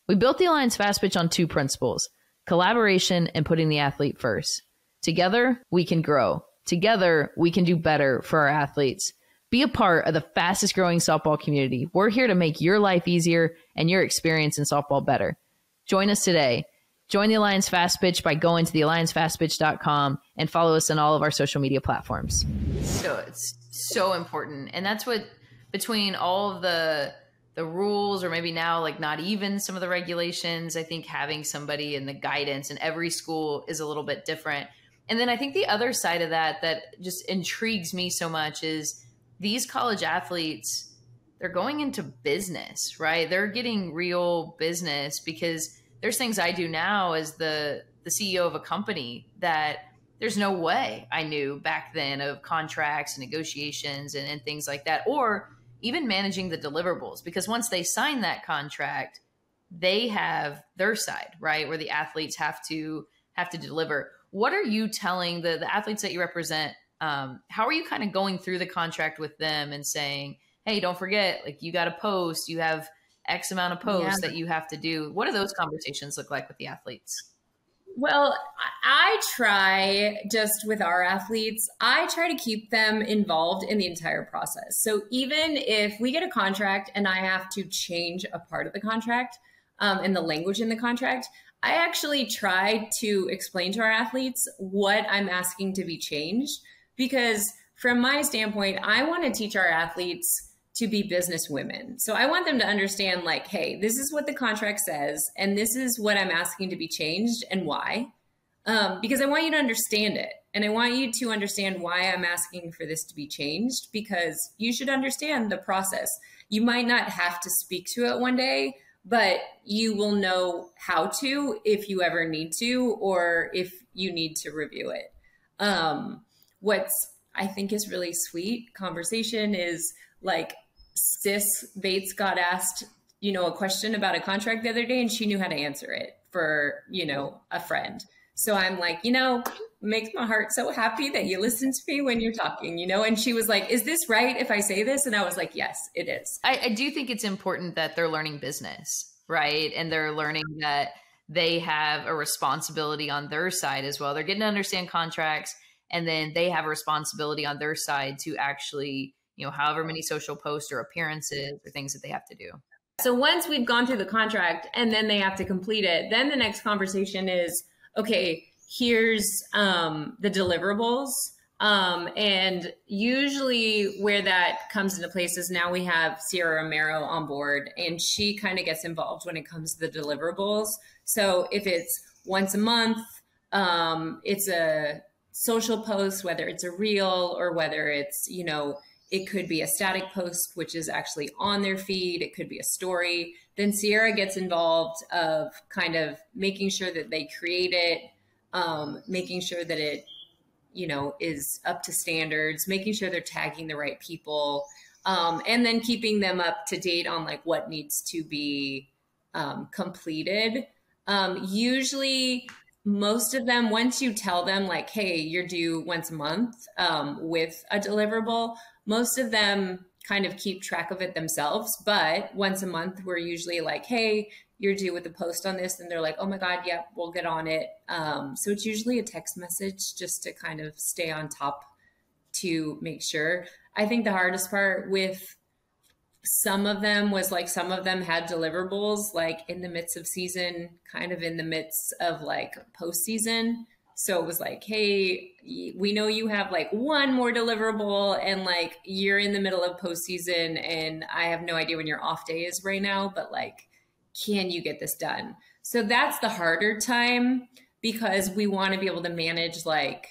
We built the Alliance Fast Pitch on two principles collaboration and putting the athlete first. Together, we can grow. Together, we can do better for our athletes. Be a part of the fastest growing softball community. We're here to make your life easier and your experience in softball better. Join us today. Join the Alliance Fast Pitch by going to thealliancefastpitch.com and follow us on all of our social media platforms. So it's so important. And that's what between all of the the rules or maybe now like not even some of the regulations, I think having somebody in the guidance in every school is a little bit different. And then I think the other side of that that just intrigues me so much is these college athletes they're going into business, right? They're getting real business because there's things I do now as the the CEO of a company that there's no way I knew back then of contracts and negotiations and, and things like that, or even managing the deliverables. Because once they sign that contract, they have their side, right, where the athletes have to have to deliver. What are you telling the the athletes that you represent um, how are you kind of going through the contract with them and saying, hey, don't forget, like you got to post, you have X amount of posts yeah. that you have to do. What do those conversations look like with the athletes? Well, I try just with our athletes, I try to keep them involved in the entire process. So even if we get a contract and I have to change a part of the contract um, and the language in the contract, I actually try to explain to our athletes what I'm asking to be changed because from my standpoint, I want to teach our athletes to be business women. So I want them to understand like, hey, this is what the contract says, and this is what I'm asking to be changed and why. Um, because I want you to understand it. And I want you to understand why I'm asking for this to be changed because you should understand the process. You might not have to speak to it one day, but you will know how to if you ever need to or if you need to review it. Um, what's I think is really sweet conversation is like Sis Bates got asked, you know, a question about a contract the other day and she knew how to answer it for, you know, a friend. So I'm like, you know, makes my heart so happy that you listen to me when you're talking, you know? And she was like, Is this right if I say this? And I was like, Yes, it is. I, I do think it's important that they're learning business, right? And they're learning that they have a responsibility on their side as well. They're getting to understand contracts and then they have a responsibility on their side to actually you know however many social posts or appearances or things that they have to do so once we've gone through the contract and then they have to complete it then the next conversation is okay here's um, the deliverables um, and usually where that comes into place is now we have Sierra Romero on board and she kind of gets involved when it comes to the deliverables. So if it's once a month, um, it's a social post, whether it's a reel or whether it's, you know, it could be a static post, which is actually on their feed. It could be a story. Then Sierra gets involved of kind of making sure that they create it, um, making sure that it, you know, is up to standards, making sure they're tagging the right people, um, and then keeping them up to date on like what needs to be um, completed. Um, usually most of them once you tell them like hey you're due once a month um, with a deliverable most of them kind of keep track of it themselves but once a month we're usually like hey you're due with a post on this and they're like oh my god yep we'll get on it um, so it's usually a text message just to kind of stay on top to make sure i think the hardest part with some of them was like some of them had deliverables like in the midst of season, kind of in the midst of like postseason. So it was like, hey, we know you have like one more deliverable, and like you're in the middle of postseason, and I have no idea when your off day is right now, but like, can you get this done? So that's the harder time because we want to be able to manage like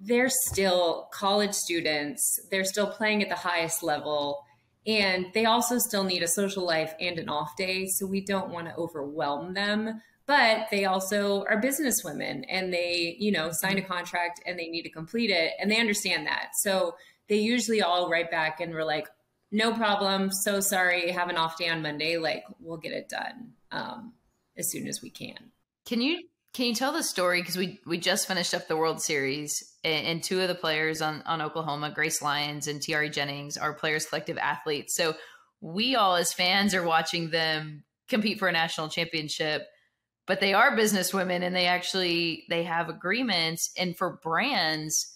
they're still college students, they're still playing at the highest level and they also still need a social life and an off day. So we don't want to overwhelm them. But they also are business women and they, you know, sign a contract and they need to complete it. And they understand that. So they usually all write back and we're like, no problem. So sorry. Have an off day on Monday. Like we'll get it done um, as soon as we can. Can you can you tell the story because we we just finished up the World Series and, and, two of the players on on Oklahoma, Grace Lyons and Tiare Jennings, are Players Collective athletes. So we all as fans are watching them compete for a national championship, but they are business women and they actually they have agreements. And for brands,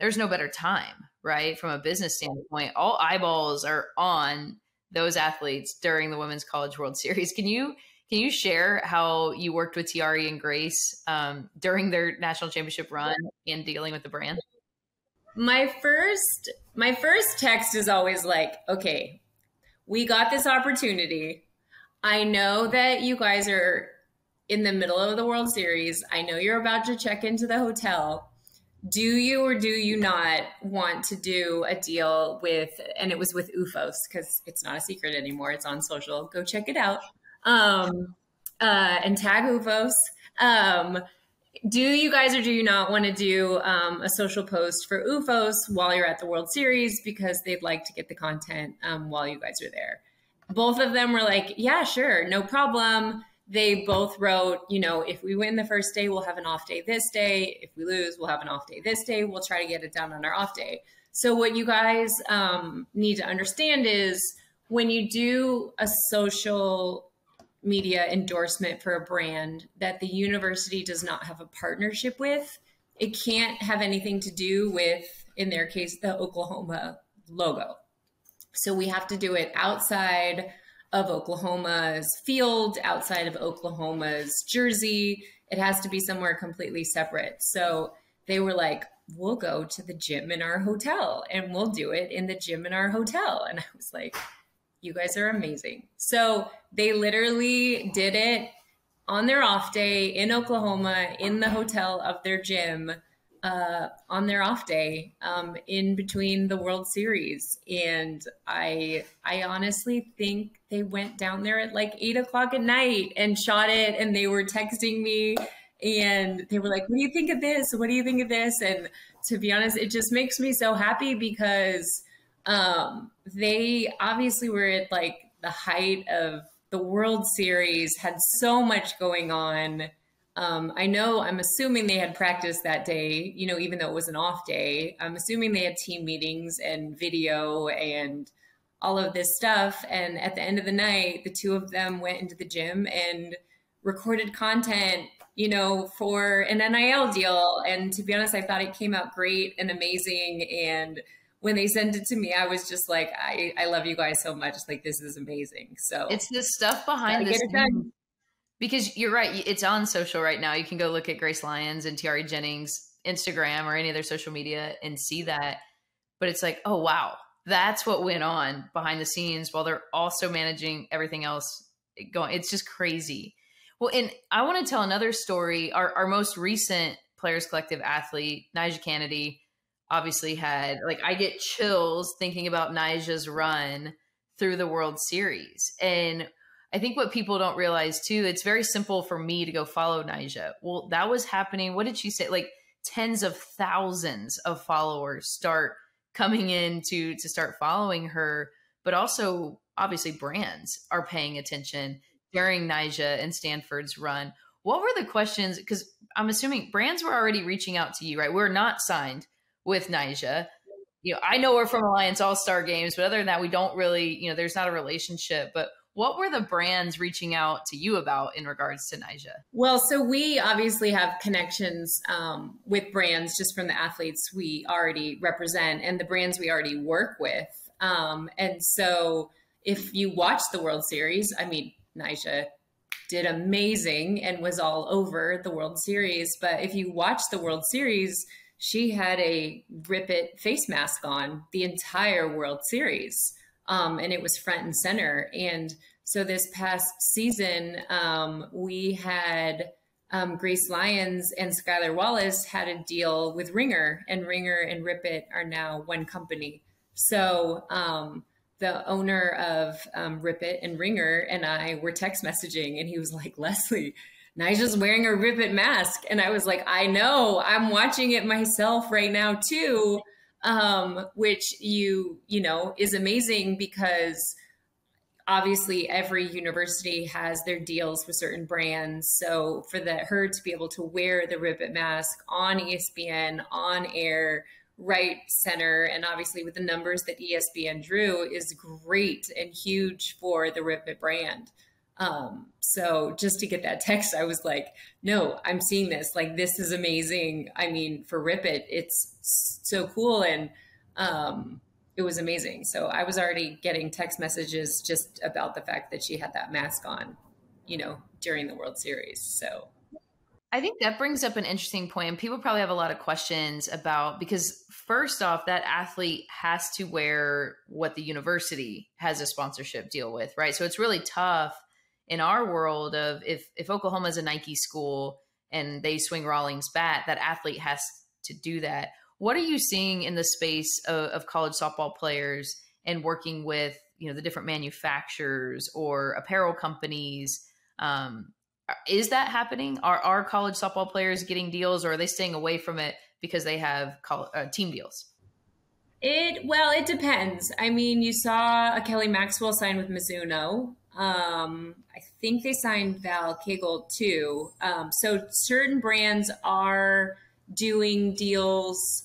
there's no better time, right? From a business standpoint, all eyeballs are on those athletes during the Women's College World Series. Can you can you share how you worked with Tiare and Grace um, during their national championship run and dealing with the brand? My first, my first text is always like, "Okay, we got this opportunity. I know that you guys are in the middle of the World Series. I know you're about to check into the hotel. Do you or do you not want to do a deal with?" And it was with ufos because it's not a secret anymore. It's on social. Go check it out um, uh, and tag ufos Um, do you guys or do you not want to do um, a social post for ufos while you're at the World Series because they'd like to get the content um, while you guys are there? Both of them were like, yeah, sure, no problem. They both wrote, you know, if we win the first day, we'll have an off day this day. If we lose, we'll have an off day this day. We'll try to get it done on our off day. So, what you guys um, need to understand is when you do a social media endorsement for a brand that the university does not have a partnership with, it can't have anything to do with, in their case, the Oklahoma logo. So we have to do it outside of Oklahoma's field, outside of Oklahoma's jersey. It has to be somewhere completely separate. So they were like, we'll go to the gym in our hotel and we'll do it in the gym in our hotel. And I was like, you guys are amazing. So they literally did it on their off day in Oklahoma in the hotel of their gym uh, on their off day um, in between the World Series. And I, I honestly think they went down there at like eight o'clock at night and shot it. And they were texting me and they were like, what do you think of this? What do you think of this? And to be honest, it just makes me so happy because um, they obviously were at like the height of the World Series, had so much going on. Um, I know, I'm assuming they had practice that day, you know, even though it was an off day. I'm assuming they had team meetings and video and all of this stuff. And at the end of the night, the two of them went into the gym and recorded content, you know, for an NIL deal. And to be honest, I thought it came out great and amazing. And when they sent it to me, I was just like, I, I love you guys so much. Like, this is amazing. So it's the stuff behind this. Because you're right. It's on social right now. You can go look at Grace Lyons and Tiare Jennings Instagram or any other social media and see that. But it's like, oh, wow. That's what went on behind the scenes while they're also managing everything else eh, going. It's just crazy. Well, and I want to tell another story. Our, our most recent Players Collective athlete, Nyjah Canady, obviously had like I get chills thinking about Nyjah's run through the World Series. And I think what people don't realize too, it's very simple for me to go follow Nyjah. Well, that was happening. What did she say? Like tens of thousands of followers start coming in to to start following her, but also obviously brands are paying attention during Nyjah and Stanford's run. What were the questions? Because I'm assuming brands were already reaching out to you, right? We're not signed with Nyjah. You know, I know we're from Alliance All Star Games, but other than that, we don't really, you know, there's not a relationship. But what were the brands reaching out to you about in regards to Nyjah? Well, so we obviously have connections um, with brands just from the athletes we already represent and the brands we already work with. Um, and so if you watch the World Series, I mean, Nyjah did amazing and was all over the World Series. But if you watch the World Series, she had a Rip It face mask on the entire World Series. Um, and it was front and center. And so this past season, um, we had um, Grace Lyons and Skylar Wallace had a deal with Ringor, and Ringor and Rip It are now one company. So um, the owner of um, Rip and Ringor and I were text messaging, and he was like, Lesley, Nyjah's wearing a Rip It mask. And I was like, I know, I'm watching it myself right now too. Um, which you, you know, is amazing because obviously every university has their deals with certain brands. So for the her to be able to wear the Rip It mask on ESPN, on air, right center, and obviously with the numbers that ESPN drew is great and huge for the Rip It brand. Um, so just to get that text, I was like, no, I'm seeing this. Like, this is amazing. I mean, for Rip It, it's so cool. And um, it was amazing. So I was already getting text messages just about the fact that she had that mask on, you know, during the World Series. So I think that brings up an interesting point, and people probably have a lot of questions about because first off, that athlete has to wear what the university has a sponsorship deal with, right? So it's really tough in our world of if if Oklahoma is a Nike school and they swing Rawlings bat, that athlete has to do that. What are you seeing in the space of, of college softball players and working with you know the different manufacturers or apparel companies? Um, is that happening? Are our college softball players getting deals, or are they staying away from it because they have college, uh, team deals? It well, it depends. I mean, you saw a Kelly Maxwell sign with Mizuno. Um, I think they signed Val Cagle too. Um, so certain brands are doing deals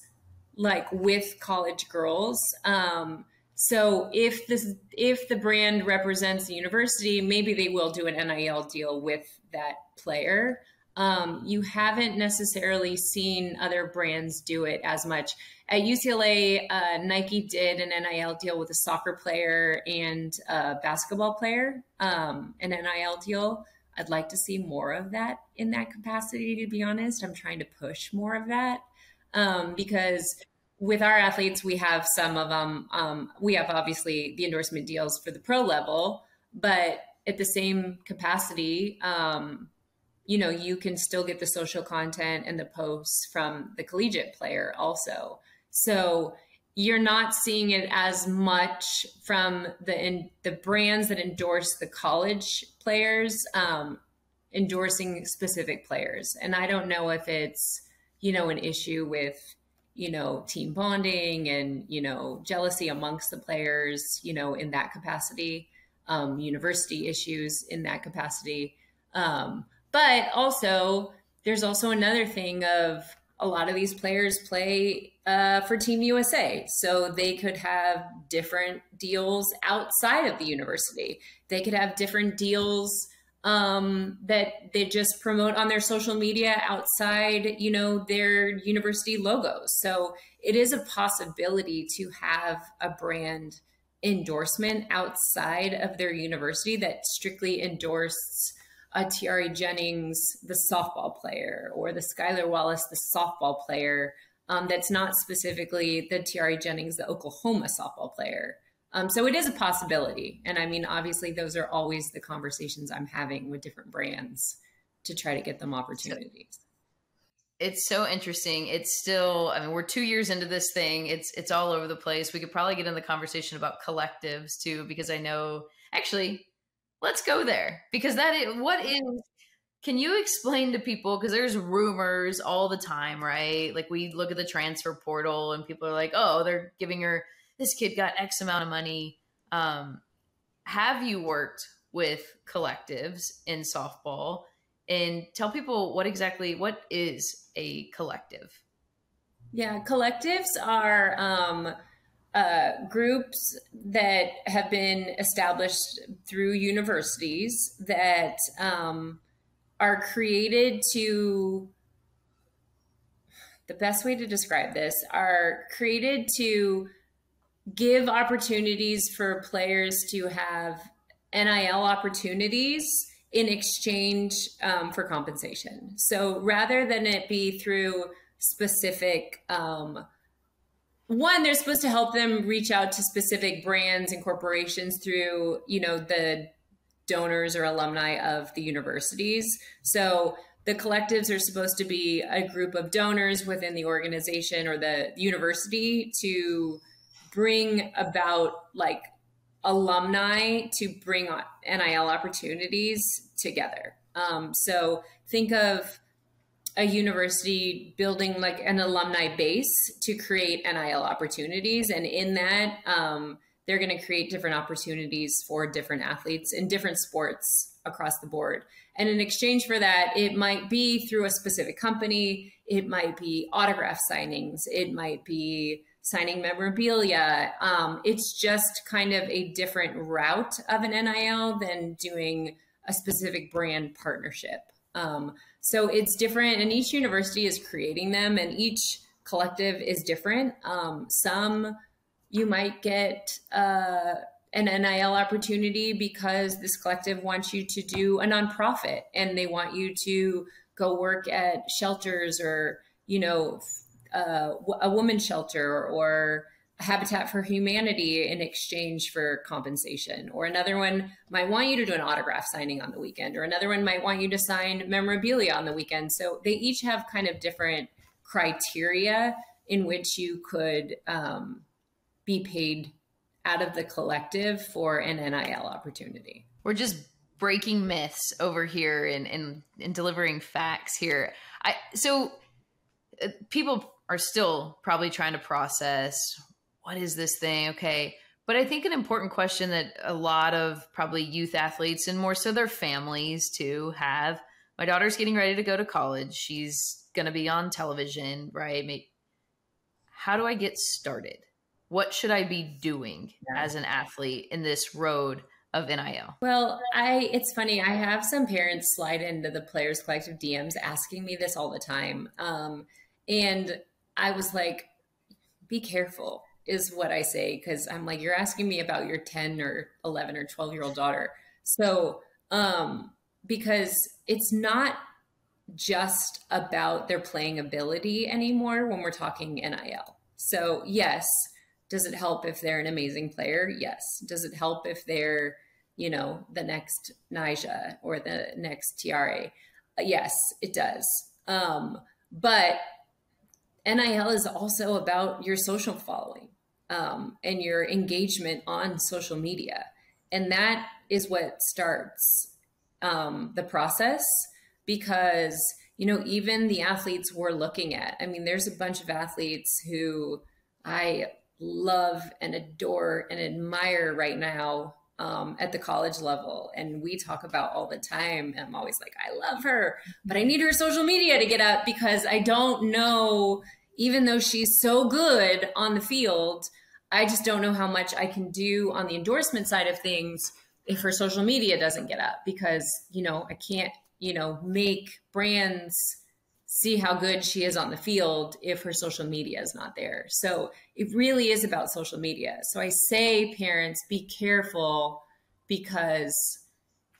like with college girls. Um, so if this if the brand represents the university, maybe they will do an NIL deal with that player. Um, you haven't necessarily seen other brands do it as much. At UCLA, uh, Nike did an NIL deal with a soccer player and a basketball player, um, an NIL deal. I'd like to see more of that in that capacity, to be honest. I'm trying to push more of that um, because with our athletes, we have some of them. Um, we have obviously the endorsement deals for the pro level, but at the same capacity, um, you know, you can still get the social content and the posts from the collegiate player also. So you're not seeing it as much from the in, the brands that endorse the college players um, endorsing specific players. And I don't know if it's you know an issue with you know team bonding and you know jealousy amongst the players you know in that capacity um, university issues in that capacity um, but also, there's also another thing of a lot of these players play uh, for Team USA. So they could have different deals outside of the university. They could have different deals um, that they just promote on their social media outside, you know, their university logos. So it is a possibility to have a brand endorsement outside of their university that strictly endorses a Tiare Jennings, the softball player, or the Skylar Wallace, the softball player. Um, that's not specifically the Tiare Jennings, the Oklahoma softball player. Um, so it is a possibility. And I mean, obviously, those are always the conversations I'm having with different brands to try to get them opportunities. It's so interesting. It's still, I mean, we're two years into this thing. It's it's all over the place. We could probably get in the conversation about collectives too, because I know actually let's go there. Because that is what is can you explain to people because there's rumors all the time right? Like we look at the transfer portal and people are like oh they're giving her this kid got x amount of money. Um, have you worked with collectives in softball? And tell people what exactly what is a collective? Yeah collectives are um, uh, groups that have been established through universities that um, are created to the best way to describe this are created to give opportunities for players to have NIL opportunities in exchange um, for compensation. So rather than it be through specific, um, one, they're supposed to help them reach out to specific brands and corporations through, you know, the donors or alumni of the universities. So the collectives are supposed to be a group of donors within the organization or the university to bring about like alumni to bring NIL opportunities together. Um, so think of a university building like an alumni base to create NIL opportunities. And in that, um, they're going to create different opportunities for different athletes in different sports across the board. And in exchange for that, it might be through a specific company, it might be autograph signings, it might be signing memorabilia. Um, it's just kind of a different route of an NIL than doing a specific brand partnership. Um, so it's different, and each university is creating them, and each collective is different. Um, some you might get uh, an NIL opportunity because this collective wants you to do a nonprofit and they want you to go work at shelters or, you know, uh, a women's shelter or Habitat for Humanity in exchange for compensation. Or another one might want you to do an autograph signing on the weekend, or another one might want you to sign memorabilia on the weekend. So they each have kind of different criteria in which you could um, be paid out of the collective for an NIL opportunity. We're just breaking myths over here and, and, delivering facts here. I so uh, people are still probably trying to process what is this thing? Okay. But I think an important question that a lot of probably youth athletes and more so their families too have my daughter's getting ready to go to college. She's going to be on television, right? How do I get started? what should I be doing yeah. as an athlete in this road of NIL? Well, I it's funny. I have some parents slide into the Players Collective DMs asking me this all the time, um, and I was like, "Be careful," is what I say because I'm like, "You're asking me about your 10 or 11 or 12 year old daughter." So, um, because it's not just about their playing ability anymore when we're talking NIL. So, yes, does it help if they're an amazing player? Yes. Does it help if they're, you know, the next Nyjah or the next Tiare? Yes, it does. Um, but NIL is also about your social following um, and your engagement on social media. And that is what starts um, the process because, you know, even the athletes we're looking at, I mean, there's a bunch of athletes who I love and adore and admire right now um, at the college level. And we talk about all the time. I'm always like, I love her, but I need her social media to get up because I don't know, even though she's so good on the field, I just don't know how much I can do on the endorsement side of things if her social media doesn't get up because, you know, I can't, you know, make brands see how good she is on the field if her social media is not there. So it really is about social media. So I say, parents, be careful because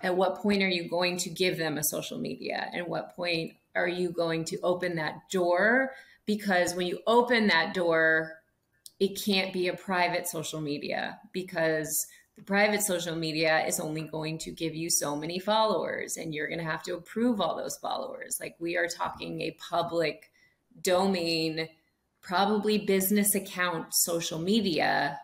at what point are you going to give them a social media? And what point are you going to open that door? Because when you open that door, it can't be a private social media because the private social media is only going to give you so many followers and you're going to have to approve all those followers. Like we are talking a public domain, probably business account social media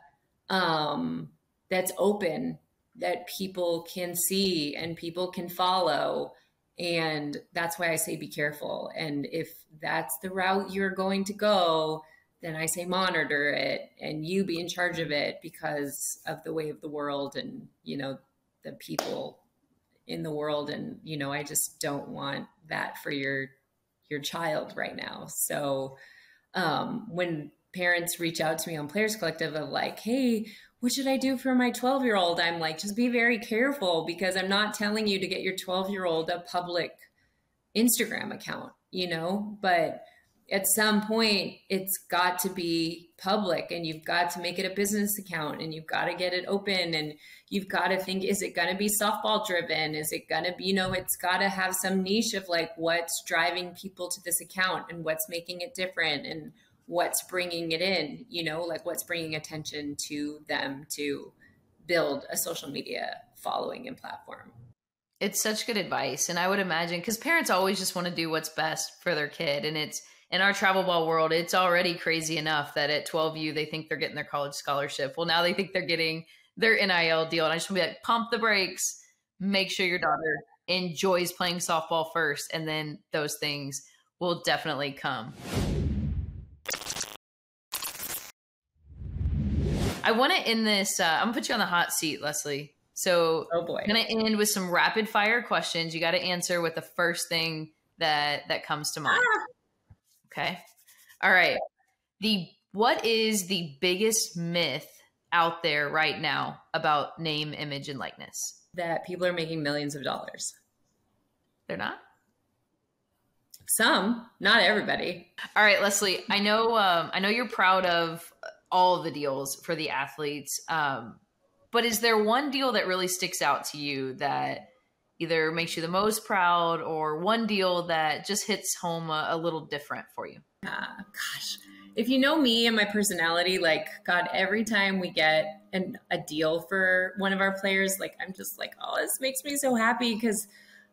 um, that's open that people can see and people can follow. And that's why I say be careful. And if that's the route you're going to go, then I say monitor it and you be in charge of it because of the way of the world and, you know, the people in the world. And, you know, I just don't want that for your, your child right now. So, um, when parents reach out to me on Players Collective of like, hey, what should I do for my 12 year old? I'm like, just be very careful because I'm not telling you to get your 12 year old a public Instagram account, you know, but at some point it's got to be public and you've got to make it a business account and you've got to get it open and you've got to think is it going to be softball driven is it going to be you know it's got to have some niche of like what's driving people to this account and what's making it different and what's bringing it in you know like what's bringing attention to them to build a social media following and platform it's such good advice and i would imagine because parents always just want to do what's best for their kid and it's in our travel ball world, it's already crazy enough that at 12U they think they're getting their college scholarship. Well, now they think they're getting their NIL deal. And I just want to be like, pump the brakes, make sure your daughter enjoys playing softball first, and then those things will definitely come. I want to end this. Uh, I'm gonna put you on the hot seat, Lesley. So, oh boy, I'm gonna end with some rapid fire questions. You got to answer with the first thing that that comes to mind. Ah. Okay. All right. The what is the biggest myth out there right now about name, image, and likeness? That people are making millions of dollars. They're not. Some, not everybody. All right, Lesley. I know. Um, I know you're proud of all the deals for the athletes. Um, but is there one deal that really sticks out to you that either makes you the most proud or one deal that just hits home a, a little different for you? Uh, gosh, if you know me and my personality, like, God, every time we get an, a deal for one of our players, like, I'm just like, oh, this makes me so happy because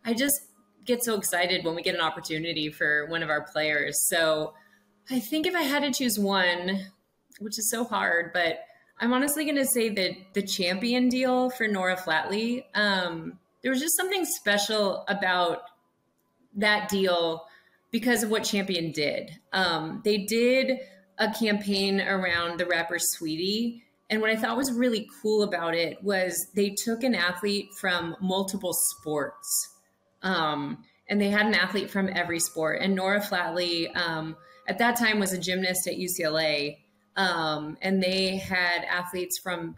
I just get so excited when we get an opportunity for one of our players. So I think if I had to choose one, which is so hard, but I'm honestly going to say that the champion deal for Norah Flatley. Um, there was just something special about that deal because of what Champion did. Um, they did a campaign around the rapper Saweetie. And what I thought was really cool about it was they took an athlete from multiple sports. Um, and they had an athlete from every sport. And Norah Flatley, um, at that time, was a gymnast at UCLA. Um, and they had athletes from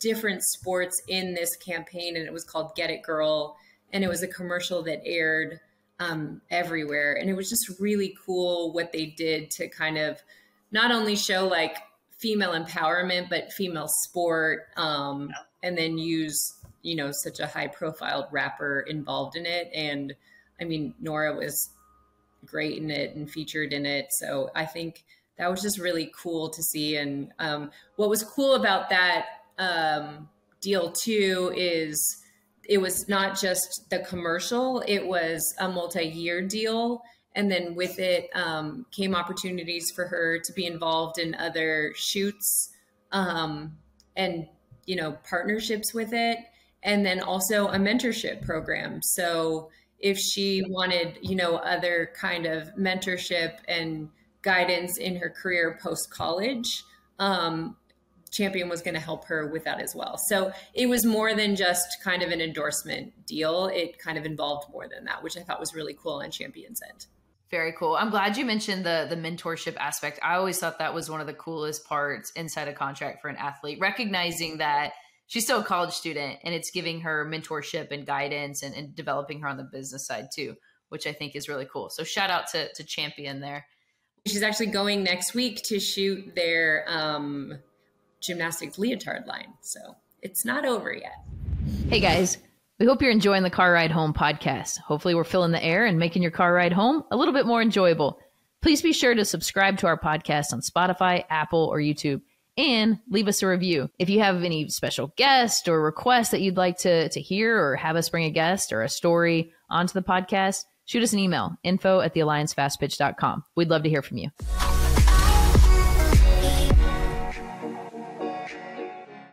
different sports in this campaign, and it was called Get It Girl, and it was a commercial that aired um, everywhere, and it was just really cool what they did to kind of not only show like female empowerment, but female sport, um, and then use you know such a high profile rapper involved in it, and I mean Norah was great in it and featured in it, so I think that was just really cool to see. And um, what was cool about that um, deal too is it was not just the commercial; it was a multi-year deal, and then with it um, came opportunities for her to be involved in other shoots um, and you know partnerships with it, and then also a mentorship program. So if she wanted, you know, other kind of mentorship and guidance in her career post college, um, Champion was going to help her with that as well. So it was more than just kind of an endorsement deal. It kind of involved more than that, which I thought was really cool on Champion's end. Very cool. I'm glad you mentioned the the mentorship aspect. I always thought that was one of the coolest parts inside a contract for an athlete, recognizing that she's still a college student and it's giving her mentorship and guidance and, and developing her on the business side too, which I think is really cool. So shout out to to Champion there. She's actually going next week to shoot their um gymnastics leotard line. So it's not over yet. Hey guys, we hope you're enjoying the Car Ride Home podcast. Hopefully, we're filling the air and making your car ride home a little bit more enjoyable. Please be sure to subscribe to our podcast on Spotify, Apple, or YouTube and leave us a review. If you have any special guest or request that you'd like to, to hear or have us bring a guest or a story onto the podcast, shoot us an email info at thealliancefastpitch.com. We'd love to hear from you.